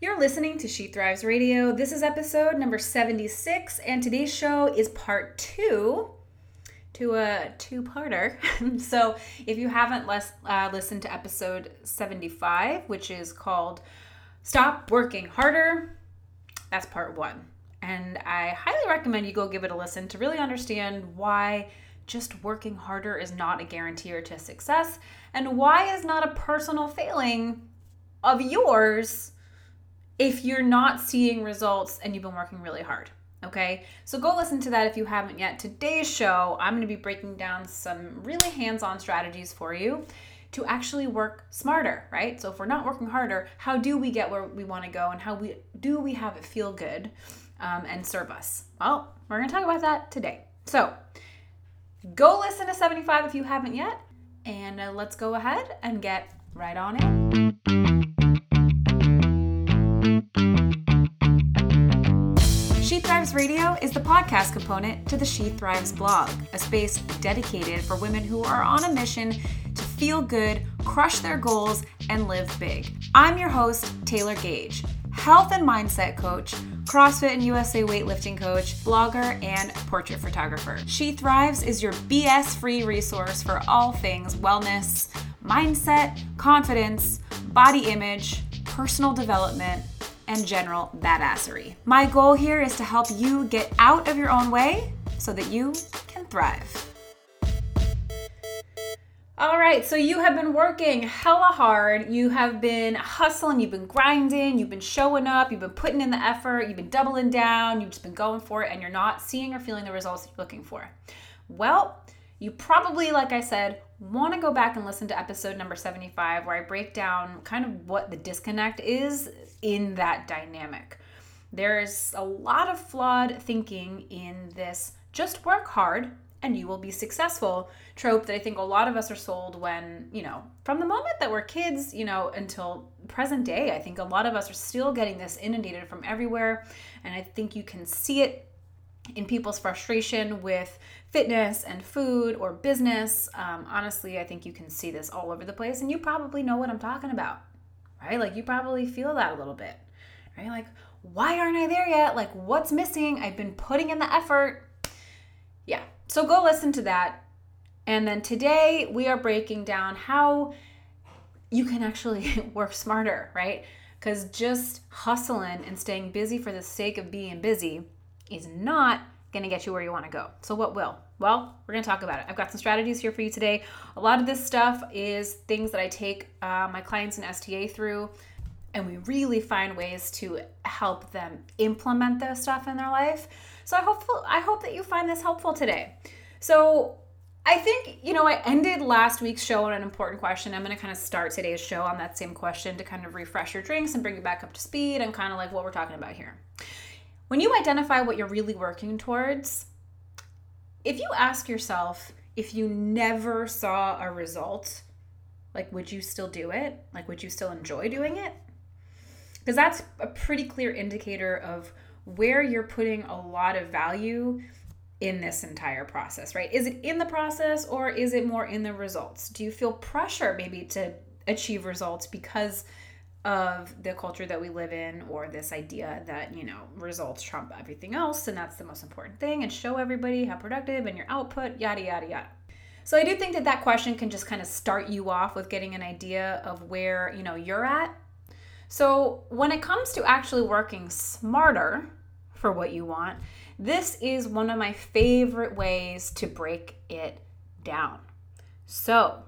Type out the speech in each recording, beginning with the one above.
You're listening to She Thrives Radio. This is episode number 76, and today's show is part two to a two parter. so, if you haven't les- uh, listened to episode 75, which is called Stop Working Harder, that's part one. And I highly recommend you go give it a listen to really understand why just working harder is not a guarantor to success and why is not a personal failing of yours if you're not seeing results and you've been working really hard. Okay, so go listen to that if you haven't yet. Today's show, I'm going to be breaking down some really hands on strategies for you to actually work smarter, right? So if we're not working harder, how do we get where we want to go and how we do we have it feel good um, and serve us? Well, we're going to talk about that today. So go listen to 75 if you haven't yet, and uh, let's go ahead and get right on in. She Thrives Radio is the podcast component to the She Thrives blog, a space dedicated for women who are on a mission to feel good, crush their goals, and live big. I'm your host, Taylor Gage, health and mindset coach, CrossFit and USA weightlifting coach, blogger, and portrait photographer. She Thrives is your BS free resource for all things wellness, mindset, confidence, body image, personal development and general badassery. My goal here is to help you get out of your own way so that you can thrive. All right, so you have been working hella hard. You have been hustling, you've been grinding, you've been showing up, you've been putting in the effort, you've been doubling down, you've just been going for it, and you're not seeing or feeling the results you're looking for. Well, you probably, like I said, want to go back and listen to episode number 75, where I break down kind of what the disconnect is in that dynamic. There's a lot of flawed thinking in this just work hard and you will be successful trope that I think a lot of us are sold when, you know, from the moment that we're kids, you know, until present day. I think a lot of us are still getting this inundated from everywhere. And I think you can see it in people's frustration with fitness and food or business. Um, honestly, I think you can see this all over the place, and you probably know what I'm talking about, right? Like, you probably feel that a little bit, right? Like, why aren't I there yet? Like, what's missing? I've been putting in the effort. Yeah, so go listen to that. And then today we are breaking down how you can actually work smarter, right? Because just hustling and staying busy for the sake of being busy is not going to get you where you want to go. So, what will? Well, we're going to talk about it. I've got some strategies here for you today. A lot of this stuff is things that I take uh, my clients in STA through, and we really find ways to help them implement this stuff in their life. So, I hope I hope that you find this helpful today. So, I think, you know, I ended last week's show on an important question. I'm going to kind of start today's show on that same question to kind of refresh your drinks and bring you back up to speed and kind of like what we're talking about here. When you identify what you're really working towards, if you ask yourself if you never saw a result, like would you still do it? Like would you still enjoy doing it? Because that's a pretty clear indicator of where you're putting a lot of value in this entire process, right? Is it in the process or is it more in the results? Do you feel pressure maybe to achieve results because of the culture that we live in or this idea that, you know, results trump everything else and that's the most important thing and show everybody how productive and your output, yada, yada, yada. So I do think that that question can just kind of start you off with getting an idea of where, you know, you're at. So when it comes to actually working smarter for what you want, this is one of my favorite ways to break it down. So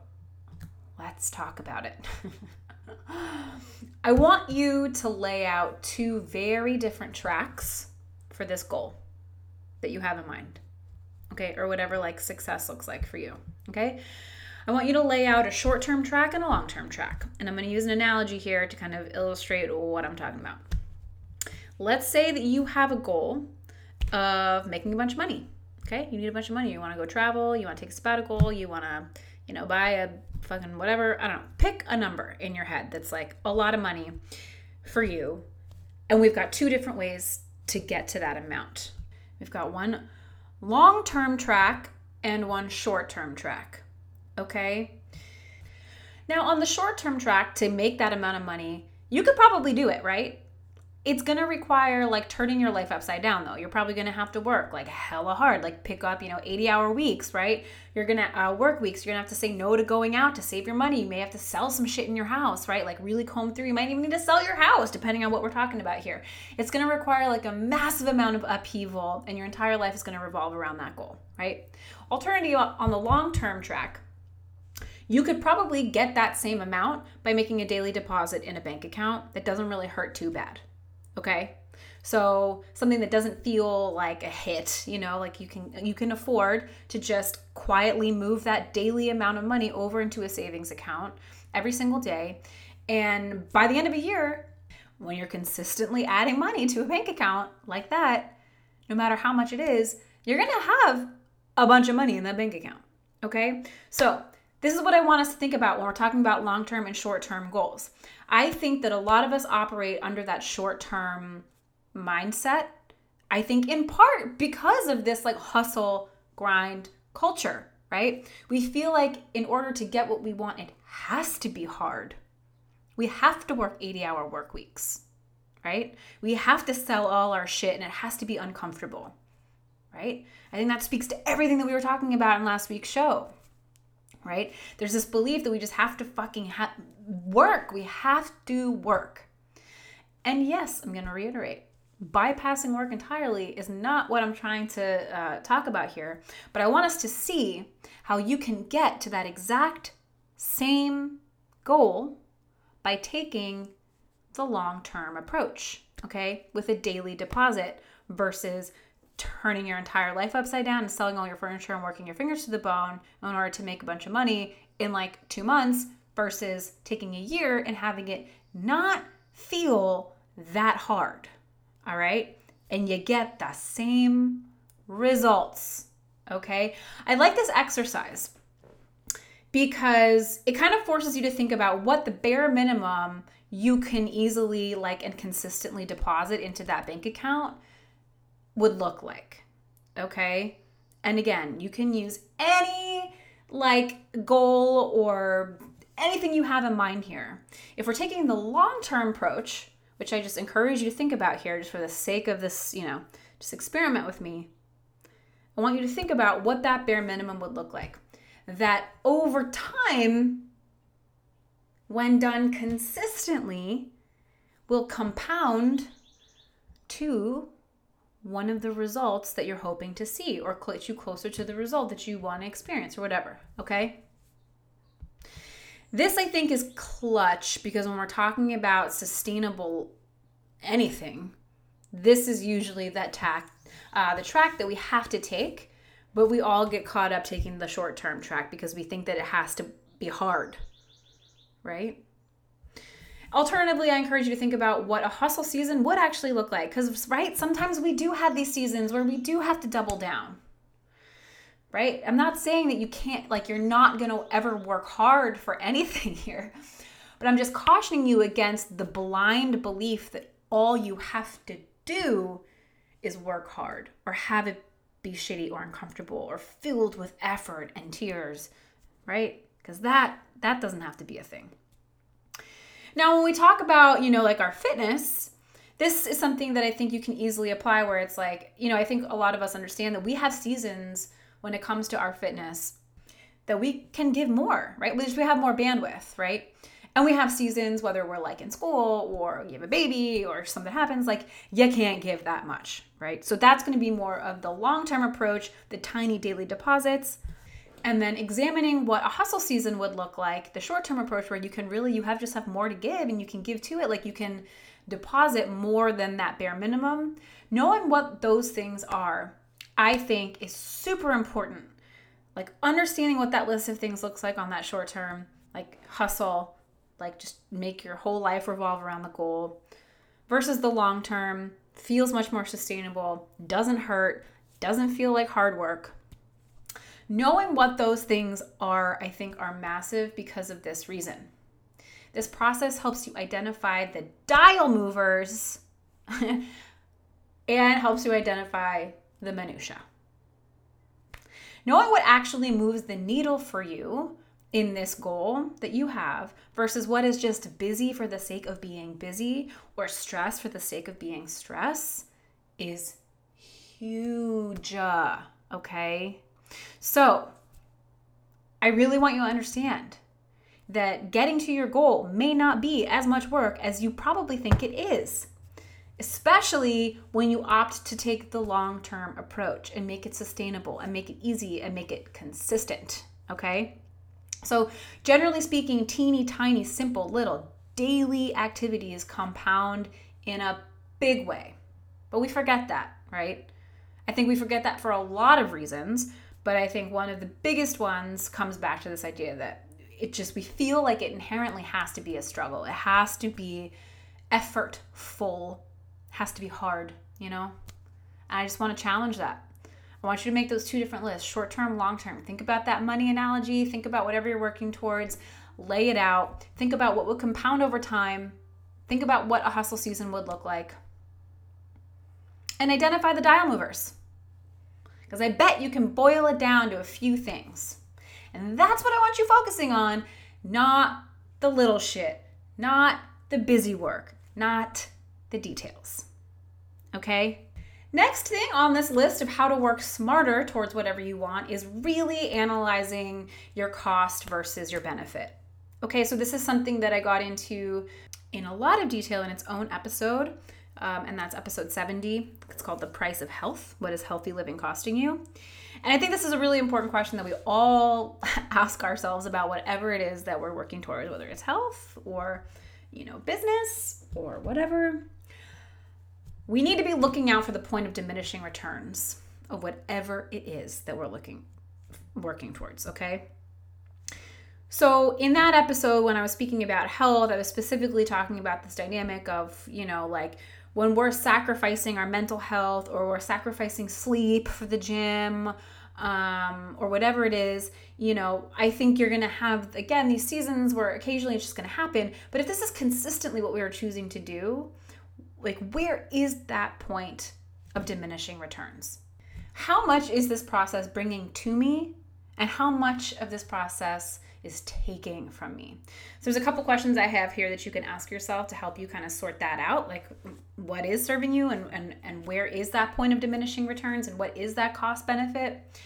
let's talk about it. I want you to lay out two very different tracks for this goal that you have in mind. Okay, or whatever like success looks like for you. Okay? I want you to lay out a short term track and a long term track. And I'm going to use an analogy here to kind of illustrate what I'm talking about. Let's say that you have a goal of making a bunch of money. Okay, you need a bunch of money. You want to go travel, you want to take a sabbatical, you want to, you know, buy a fucking whatever. I don't know. Pick a number in your head that's like a lot of money for you. And we've got two different ways to get to that amount. We've got one long term track and one short term track. Okay. Now, on the short term track, to make that amount of money, you could probably do it, right? It's gonna require like turning your life upside down though. You're probably gonna have to work like hella hard, like pick up, you know, 80 hour weeks, right? You're gonna uh, work weeks. You're gonna have to say no to going out to save your money. You may have to sell some shit in your house, right? Like really comb through. You might even need to sell your house, depending on what we're talking about here. It's gonna require like a massive amount of upheaval, and your entire life is gonna revolve around that goal, right? Alternative on the long term track, you could probably get that same amount by making a daily deposit in a bank account that doesn't really hurt too bad. Okay? So something that doesn't feel like a hit, you know, like you can you can afford to just quietly move that daily amount of money over into a savings account every single day. And by the end of a year, when you're consistently adding money to a bank account like that, no matter how much it is, you're going to have a bunch of money in that bank account. Okay? So, this is what I want us to think about when we're talking about long term and short term goals. I think that a lot of us operate under that short term mindset. I think in part because of this like hustle, grind culture, right? We feel like in order to get what we want, it has to be hard. We have to work 80 hour work weeks, right? We have to sell all our shit and it has to be uncomfortable, right? I think that speaks to everything that we were talking about in last week's show right? There's this belief that we just have to fucking ha- work. We have to work. And yes, I'm going to reiterate bypassing work entirely is not what I'm trying to uh, talk about here, but I want us to see how you can get to that exact same goal by taking the long term approach, okay, with a daily deposit versus turning your entire life upside down and selling all your furniture and working your fingers to the bone in order to make a bunch of money in like two months versus taking a year and having it not feel that hard. All right. And you get the same results. Okay. I like this exercise because it kind of forces you to think about what the bare minimum you can easily like and consistently deposit into that bank account would look like. Okay? And again, you can use any like goal or anything you have in mind here. If we're taking the long-term approach, which I just encourage you to think about here just for the sake of this, you know, just experiment with me. I want you to think about what that bare minimum would look like. That over time, when done consistently, will compound to one of the results that you're hoping to see or get you closer to the result that you want to experience or whatever, okay? This I think is clutch because when we're talking about sustainable anything, this is usually that tack, uh, the track that we have to take, but we all get caught up taking the short term track because we think that it has to be hard, right? Alternatively, I encourage you to think about what a hustle season would actually look like. Because, right, sometimes we do have these seasons where we do have to double down. Right? I'm not saying that you can't, like, you're not going to ever work hard for anything here. But I'm just cautioning you against the blind belief that all you have to do is work hard or have it be shitty or uncomfortable or filled with effort and tears, right? Because that that doesn't have to be a thing. Now, when we talk about, you know, like our fitness, this is something that I think you can easily apply where it's like, you know, I think a lot of us understand that we have seasons when it comes to our fitness that we can give more, right? We have more bandwidth, right? And we have seasons, whether we're like in school or you have a baby or something happens, like you can't give that much, right? So that's going to be more of the long term approach, the tiny daily deposits and then examining what a hustle season would look like the short-term approach where you can really you have just have more to give and you can give to it like you can deposit more than that bare minimum. Knowing what those things are i think is super important. Like understanding what that list of things looks like on that short term like hustle like just make your whole life revolve around the goal versus the long term feels much more sustainable doesn't hurt doesn't feel like hard work Knowing what those things are, I think, are massive because of this reason. This process helps you identify the dial movers and helps you identify the minutia. Knowing what actually moves the needle for you in this goal that you have versus what is just busy for the sake of being busy or stress for the sake of being stress is huge. Okay. So I really want you to understand that getting to your goal may not be as much work as you probably think it is, especially when you opt to take the long term approach and make it sustainable and make it easy and make it consistent. Okay. So, generally speaking, teeny tiny, simple, little daily activities compound in a big way. But we forget that, right? I think we forget that for a lot of reasons, but I think one of the biggest ones comes back to this idea that it just, we feel like it inherently has to be a struggle. It has to be effortful, has to be hard, you know? And I just want to challenge that. I want you to make those two different lists short term, long term. Think about that money analogy. Think about whatever you're working towards. Lay it out. Think about what would compound over time. Think about what a hustle season would look like. And identify the dial movers. Because I bet you can boil it down to a few things. And that's what I want you focusing on, not the little shit, not the busy work, not the details. Okay? Next thing on this list of how to work smarter towards whatever you want is really analyzing your cost versus your benefit. Okay, so this is something that I got into in a lot of detail in its own episode, um, and that's episode 70. It's called The Price of Health What is Healthy Living Costing You? And I think this is a really important question that we all ask ourselves about whatever it is that we're working towards, whether it's health or, you know, business or whatever we need to be looking out for the point of diminishing returns of whatever it is that we're looking working towards, okay? So, in that episode, when I was speaking about health, I was specifically talking about this dynamic of, you know, like when we're sacrificing our mental health or we're sacrificing sleep for the gym um, or whatever it is, you know, I think you're going to have, again, these seasons where occasionally it's just going to happen. But if this is consistently what we are choosing to do, like where is that point of diminishing returns how much is this process bringing to me and how much of this process is taking from me. So there's a couple questions i have here that you can ask yourself to help you kind of sort that out like what is serving you and, and, and where is that point of diminishing returns and what is that cost benefit?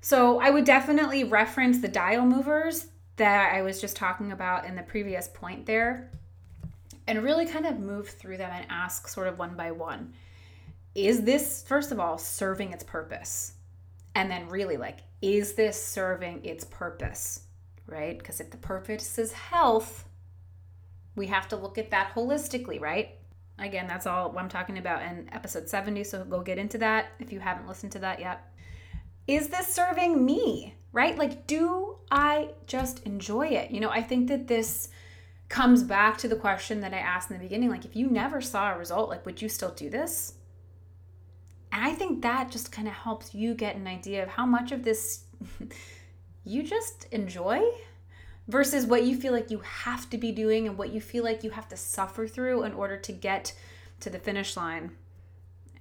So i would definitely reference the dial movers that i was just talking about in the previous point there and really kind of move through them and ask sort of one by one. Is this first of all serving its purpose? And then really like is this serving its purpose right? Because if the purpose is health we have to look at that holistically right? Again that's all i'm talking about in episode 70 so go get into that if you haven't listened to that yet. Is this serving me right? Like do i just enjoy it? You know i think that this comes back to the question that I asked in the beginning like, if you never saw a result, like, would you still do this? And I think that just kind of helps you get an idea of how much of this you just enjoy versus what you feel like you have to be doing and what you feel like you have to suffer through in order to get to the finish line.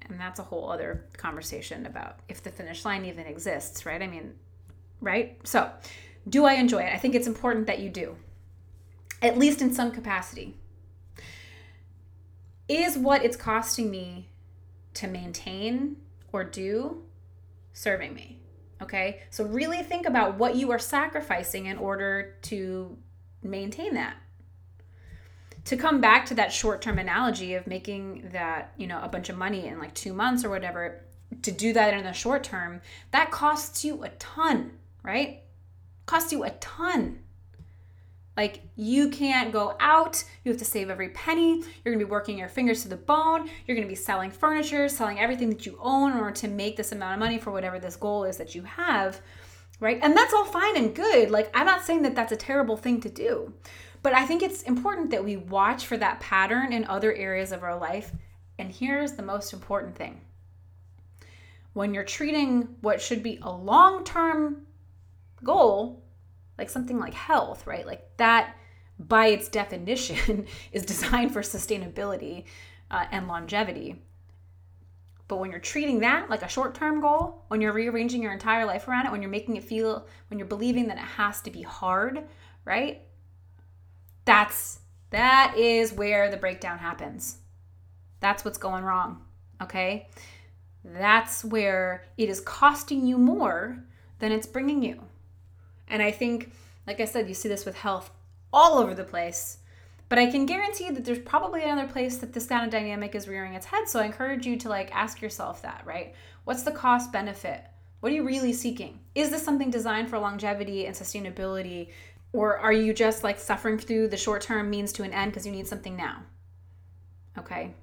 And that's a whole other conversation about if the finish line even exists, right? I mean, right? So, do I enjoy it? I think it's important that you do at least in some capacity. Is what it's costing me to maintain or do serving me? Okay, so really think about what you are sacrificing in order to maintain that. To come back to that short term analogy of making that, you know, a bunch of money in like two months or whatever, to do that in the short term, that costs you a ton, right? Costs you a ton. Like, you can't go out. You have to save every penny. You're going to be working your fingers to the bone. You're going to be selling furniture, selling everything that you own in order to make this amount of money for whatever this goal is that you have, right? And that's all fine and good. Like, I'm not saying that that's a terrible thing to do. But I think it's important that we watch for that pattern in other areas of our life. And here's the most important thing when you're treating what should be a long term goal like something like health, right? Like that, by its definition, is designed for sustainability uh, and longevity. But when you're treating that like a short term goal, when you're rearranging your entire life around it, when you're making it feel, when you're believing that it has to be hard, right? That's that is where the breakdown happens. That's what's going wrong. Okay? That's where it is costing you more than it's bringing you. And I think, like I said, you see this with health all over the place. But I can guarantee that there's probably another place that this kind of dynamic is rearing its head. So I encourage you to like ask yourself that, right? What's the cost benefit? What are you really seeking? Is this something designed for longevity and sustainability? Or are you just like suffering through the short term means to an end because you need something now? Okay.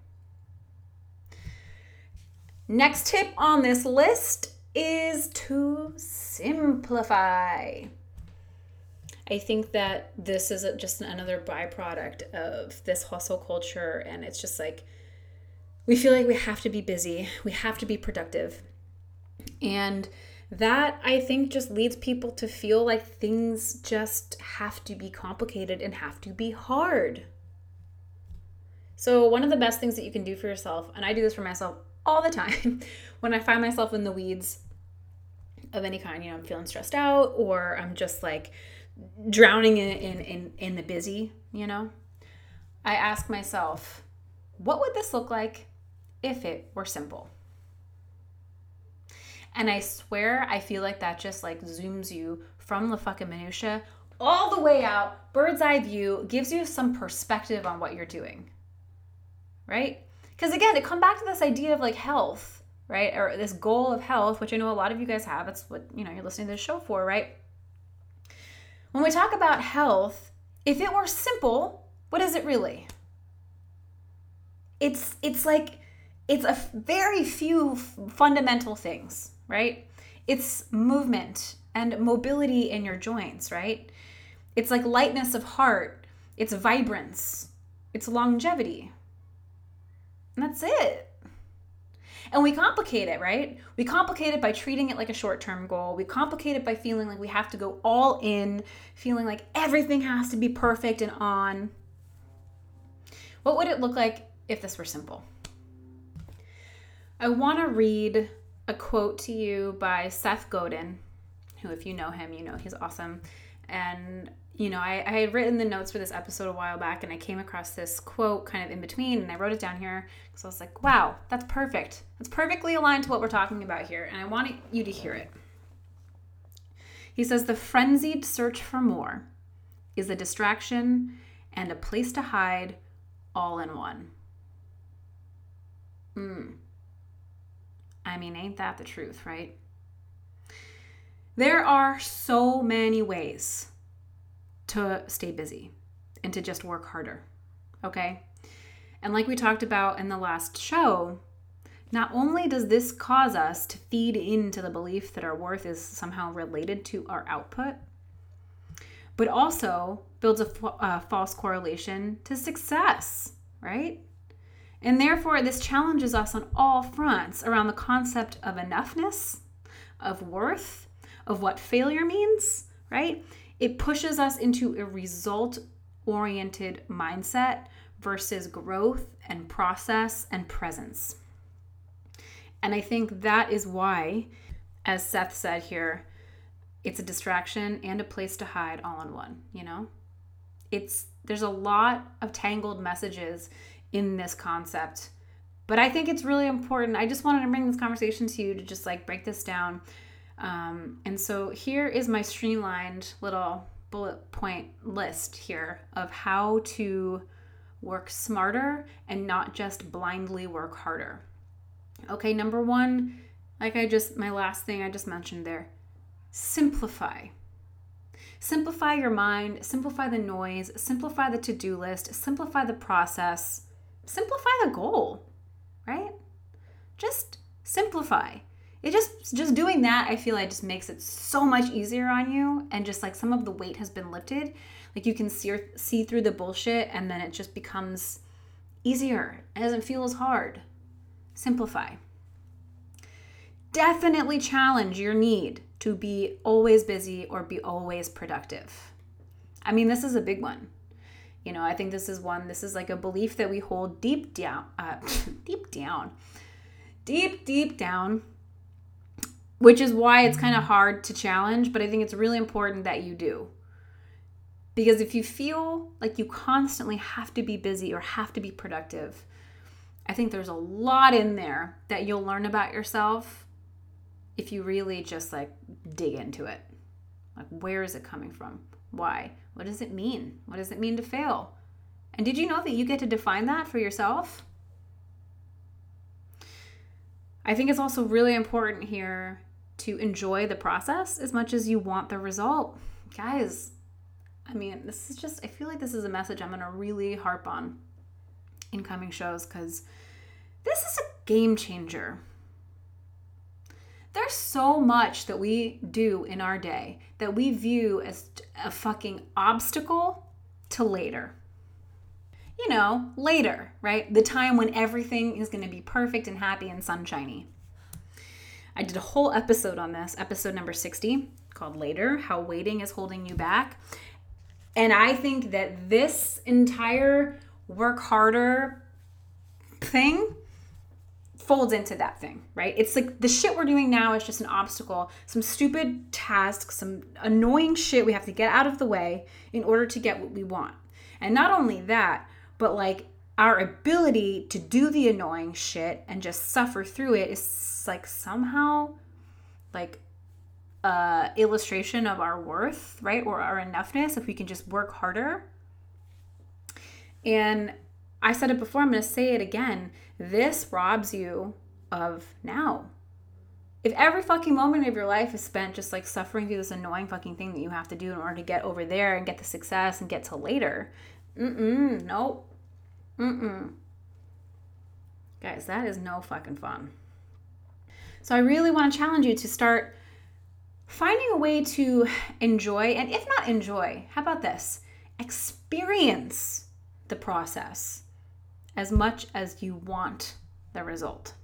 Next tip on this list is to simplify. I think that this is just another byproduct of this hustle culture. And it's just like we feel like we have to be busy, we have to be productive. And that I think just leads people to feel like things just have to be complicated and have to be hard. So, one of the best things that you can do for yourself, and I do this for myself all the time, when I find myself in the weeds of any kind, you know, I'm feeling stressed out or I'm just like drowning in, in, in, in the busy, you know, I ask myself, what would this look like if it were simple? And I swear, I feel like that just like zooms you from the fucking minutia all the way out, bird's eye view, gives you some perspective on what you're doing. Right? Because again, it come back to this idea of like health, right? Or this goal of health, which I know a lot of you guys have. That's what, you know, you're listening to this show for, right? When we talk about health, if it were simple, what is it really? It's it's like it's a very few fundamental things, right? It's movement and mobility in your joints, right? It's like lightness of heart, it's vibrance, it's longevity. And that's it. And we complicate it, right? We complicate it by treating it like a short term goal. We complicate it by feeling like we have to go all in, feeling like everything has to be perfect and on. What would it look like if this were simple? I want to read a quote to you by Seth Godin, who, if you know him, you know he's awesome. And you know, I, I had written the notes for this episode a while back and I came across this quote kind of in between and I wrote it down here because I was like, wow, that's perfect. That's perfectly aligned to what we're talking about here. And I want you to hear it. He says, The frenzied search for more is a distraction and a place to hide all in one. Hmm. I mean, ain't that the truth, right? There are so many ways to stay busy and to just work harder. Okay? And like we talked about in the last show, not only does this cause us to feed into the belief that our worth is somehow related to our output, but also builds a, false correlation to success, right? And therefore, this challenges us on all fronts around the concept of enoughness, of worth, of what failure means, right? It pushes us into a result oriented mindset versus growth and process and presence. And I think that is why, as Seth said here, it's a distraction and a place to hide all in one, you know? It's there's a lot of tangled messages in this concept. But I think it's really important. I just wanted to bring this conversation to you to just like break this down um, and so here is my streamlined little bullet point list here of how to work smarter and not just blindly work harder. Okay, number one, like I just, my last thing I just mentioned there, simplify. Simplify your mind, simplify the noise, simplify the to do list, simplify the process, simplify the goal, right? Just simplify it just just doing that i feel like just makes it so much easier on you and just like some of the weight has been lifted. Like you can see see through the bullshit and then it just becomes easier. It doesn't feel as hard. Simplify. Definitely challenge your need to be always busy or be always productive. I mean this is a big one. You know i think this is one this is like a belief that we hold deep down uh, deep down deep, deep down, which is why it's kind of hard to challenge, but I think it's really important that you do. Because if you feel like you constantly have to be busy or have to be productive, I think there's a lot in there that you'll learn about yourself if you really just like dig into it. Like, where is it coming from? Why? What does it mean? What does it mean to fail? And did you know that you get to define that for yourself? I think it's also really important here to enjoy the process as much as you want the result. Guys, I mean, this is just, I feel like this is a message I'm going to really harp on in coming shows because this is a game changer. There's so much that we do in our day that we view as a fucking obstacle to later. You know, later, right? The time when everything is going to be perfect and happy and sunshiny. I did a whole episode on this, episode number 60, called Later How Waiting is Holding You Back. And I think that this entire work harder thing folds into that thing, right? It's like the shit we're doing now is just an obstacle, some stupid tasks, some annoying shit we have to get out of the way in order to get what we want. And not only that, but like our ability to do the annoying shit and just suffer through it is like somehow like a illustration of our worth, right? Or our enoughness if we can just work harder. And I said it before, I'm going to say it again. This robs you of now. If every fucking moment of your life is spent just like suffering through this annoying fucking thing that you have to do in order to get over there and get the success and get to later, mm-mm, nope. Mm-mm. Guys, that is no fucking fun. So I really want to challenge you to start finding a way to enjoy, and if not enjoy, how about this? Experience the process as much as you want the result.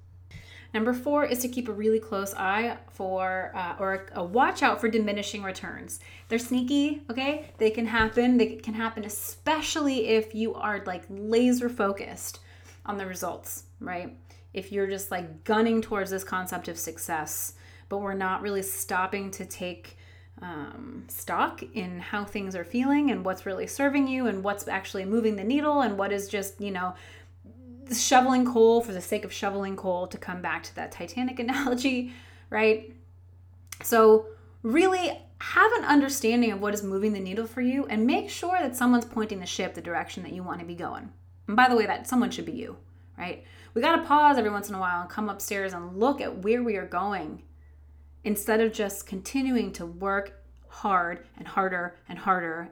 Number four is to keep a really close eye for, uh, or a watch out for diminishing returns. They're sneaky, okay? They can happen. They can happen especially if you are like laser focused on the results, right? If you're just like gunning towards this concept of success, but we're not really stopping to take um, stock in how things are feeling and what's really serving you and what's actually moving the needle and what is just, you know, shoveling coal for the sake of shoveling coal to come back to that Titanic analogy, right? So, really have an understanding of what is moving the needle for you and make sure that someone's pointing the ship the direction that you want to be going. And by the way, that someone should be you, right? We got to pause every once in a while and come upstairs and look at where we are going instead of just continuing to work hard and harder and harder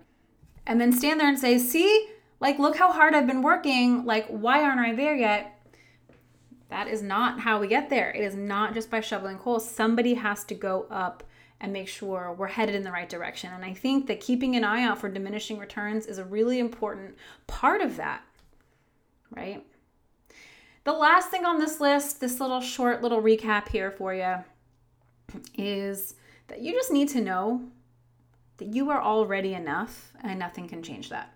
and then stand there and say, See, like, look how hard I've been working. Like, why aren't I there yet? That is not how we get there. It is not just by shoveling coal. Somebody has to go up and make sure we're headed in the right direction. And I think that keeping an eye out for diminishing returns is a really important part of that, right? The last thing on this list, this little short little recap here for you, is that you just need to know that you are already enough and nothing can change that.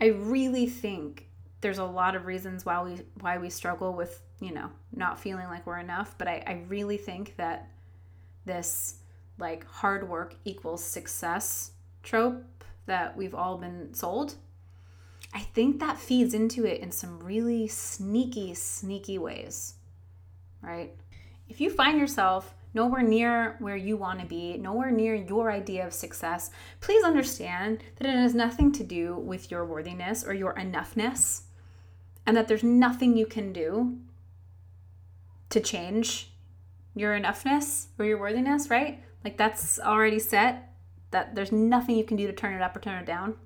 I really think there's a lot of reasons why we why we struggle with you know not feeling like we're enough but I, I really think that this like hard work equals success trope that we've all been sold. I think that feeds into it in some really sneaky sneaky ways right? If you find yourself nowhere near where you want to be, nowhere near your idea of success, please understand that it has nothing to do with your worthiness or your enoughness, and that there's nothing you can do to change your enoughness or your worthiness, right? Like that's already set, that there's nothing you can do to turn it up or turn it down.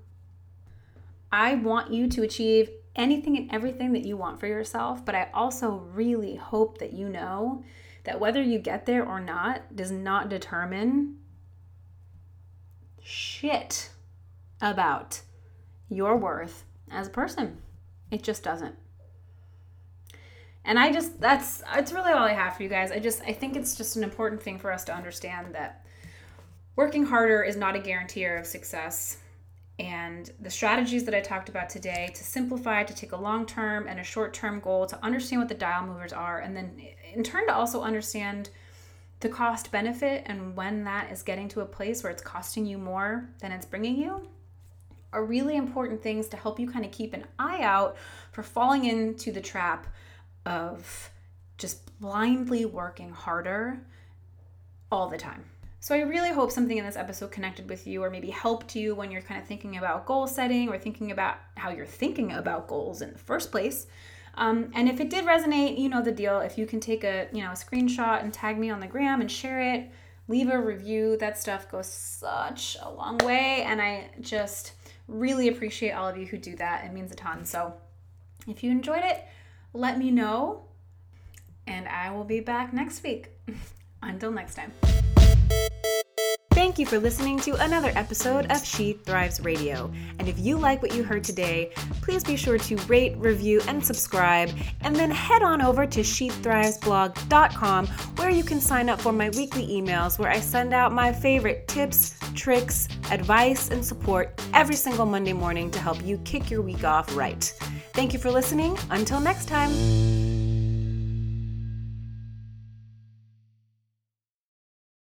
I want you to achieve anything and everything that you want for yourself, but I also really hope that you know that whether you get there or not does not determine shit about your worth as a person. It just doesn't. And I just that's it's really all I have for you guys. I just I think it's just an important thing for us to understand that working harder is not a guarantor of success. And the strategies that I talked about today to simplify, to take a long term and a short term goal, to understand what the dial movers are, and then in turn to also understand the cost benefit and when that is getting to a place where it's costing you more than it's bringing you are really important things to help you kind of keep an eye out for falling into the trap of just blindly working harder all the time. So I really hope something in this episode connected with you or maybe helped you when you're kind of thinking about goal setting or thinking about how you're thinking about goals in the first place. Um, and if it did resonate, you know the deal. If you can take a you know a screenshot and tag me on the gram and share it, leave a review. That stuff goes such a long way, and I just really appreciate all of you who do that. It means a ton. So if you enjoyed it, let me know, and I will be back next week. Until next time. Thank you for listening to another episode of She Thrives Radio. And if you like what you heard today, please be sure to rate, review, and subscribe. And then head on over to SheThrivesBlog.com where you can sign up for my weekly emails where I send out my favorite tips, tricks, advice, and support every single Monday morning to help you kick your week off right. Thank you for listening. Until next time.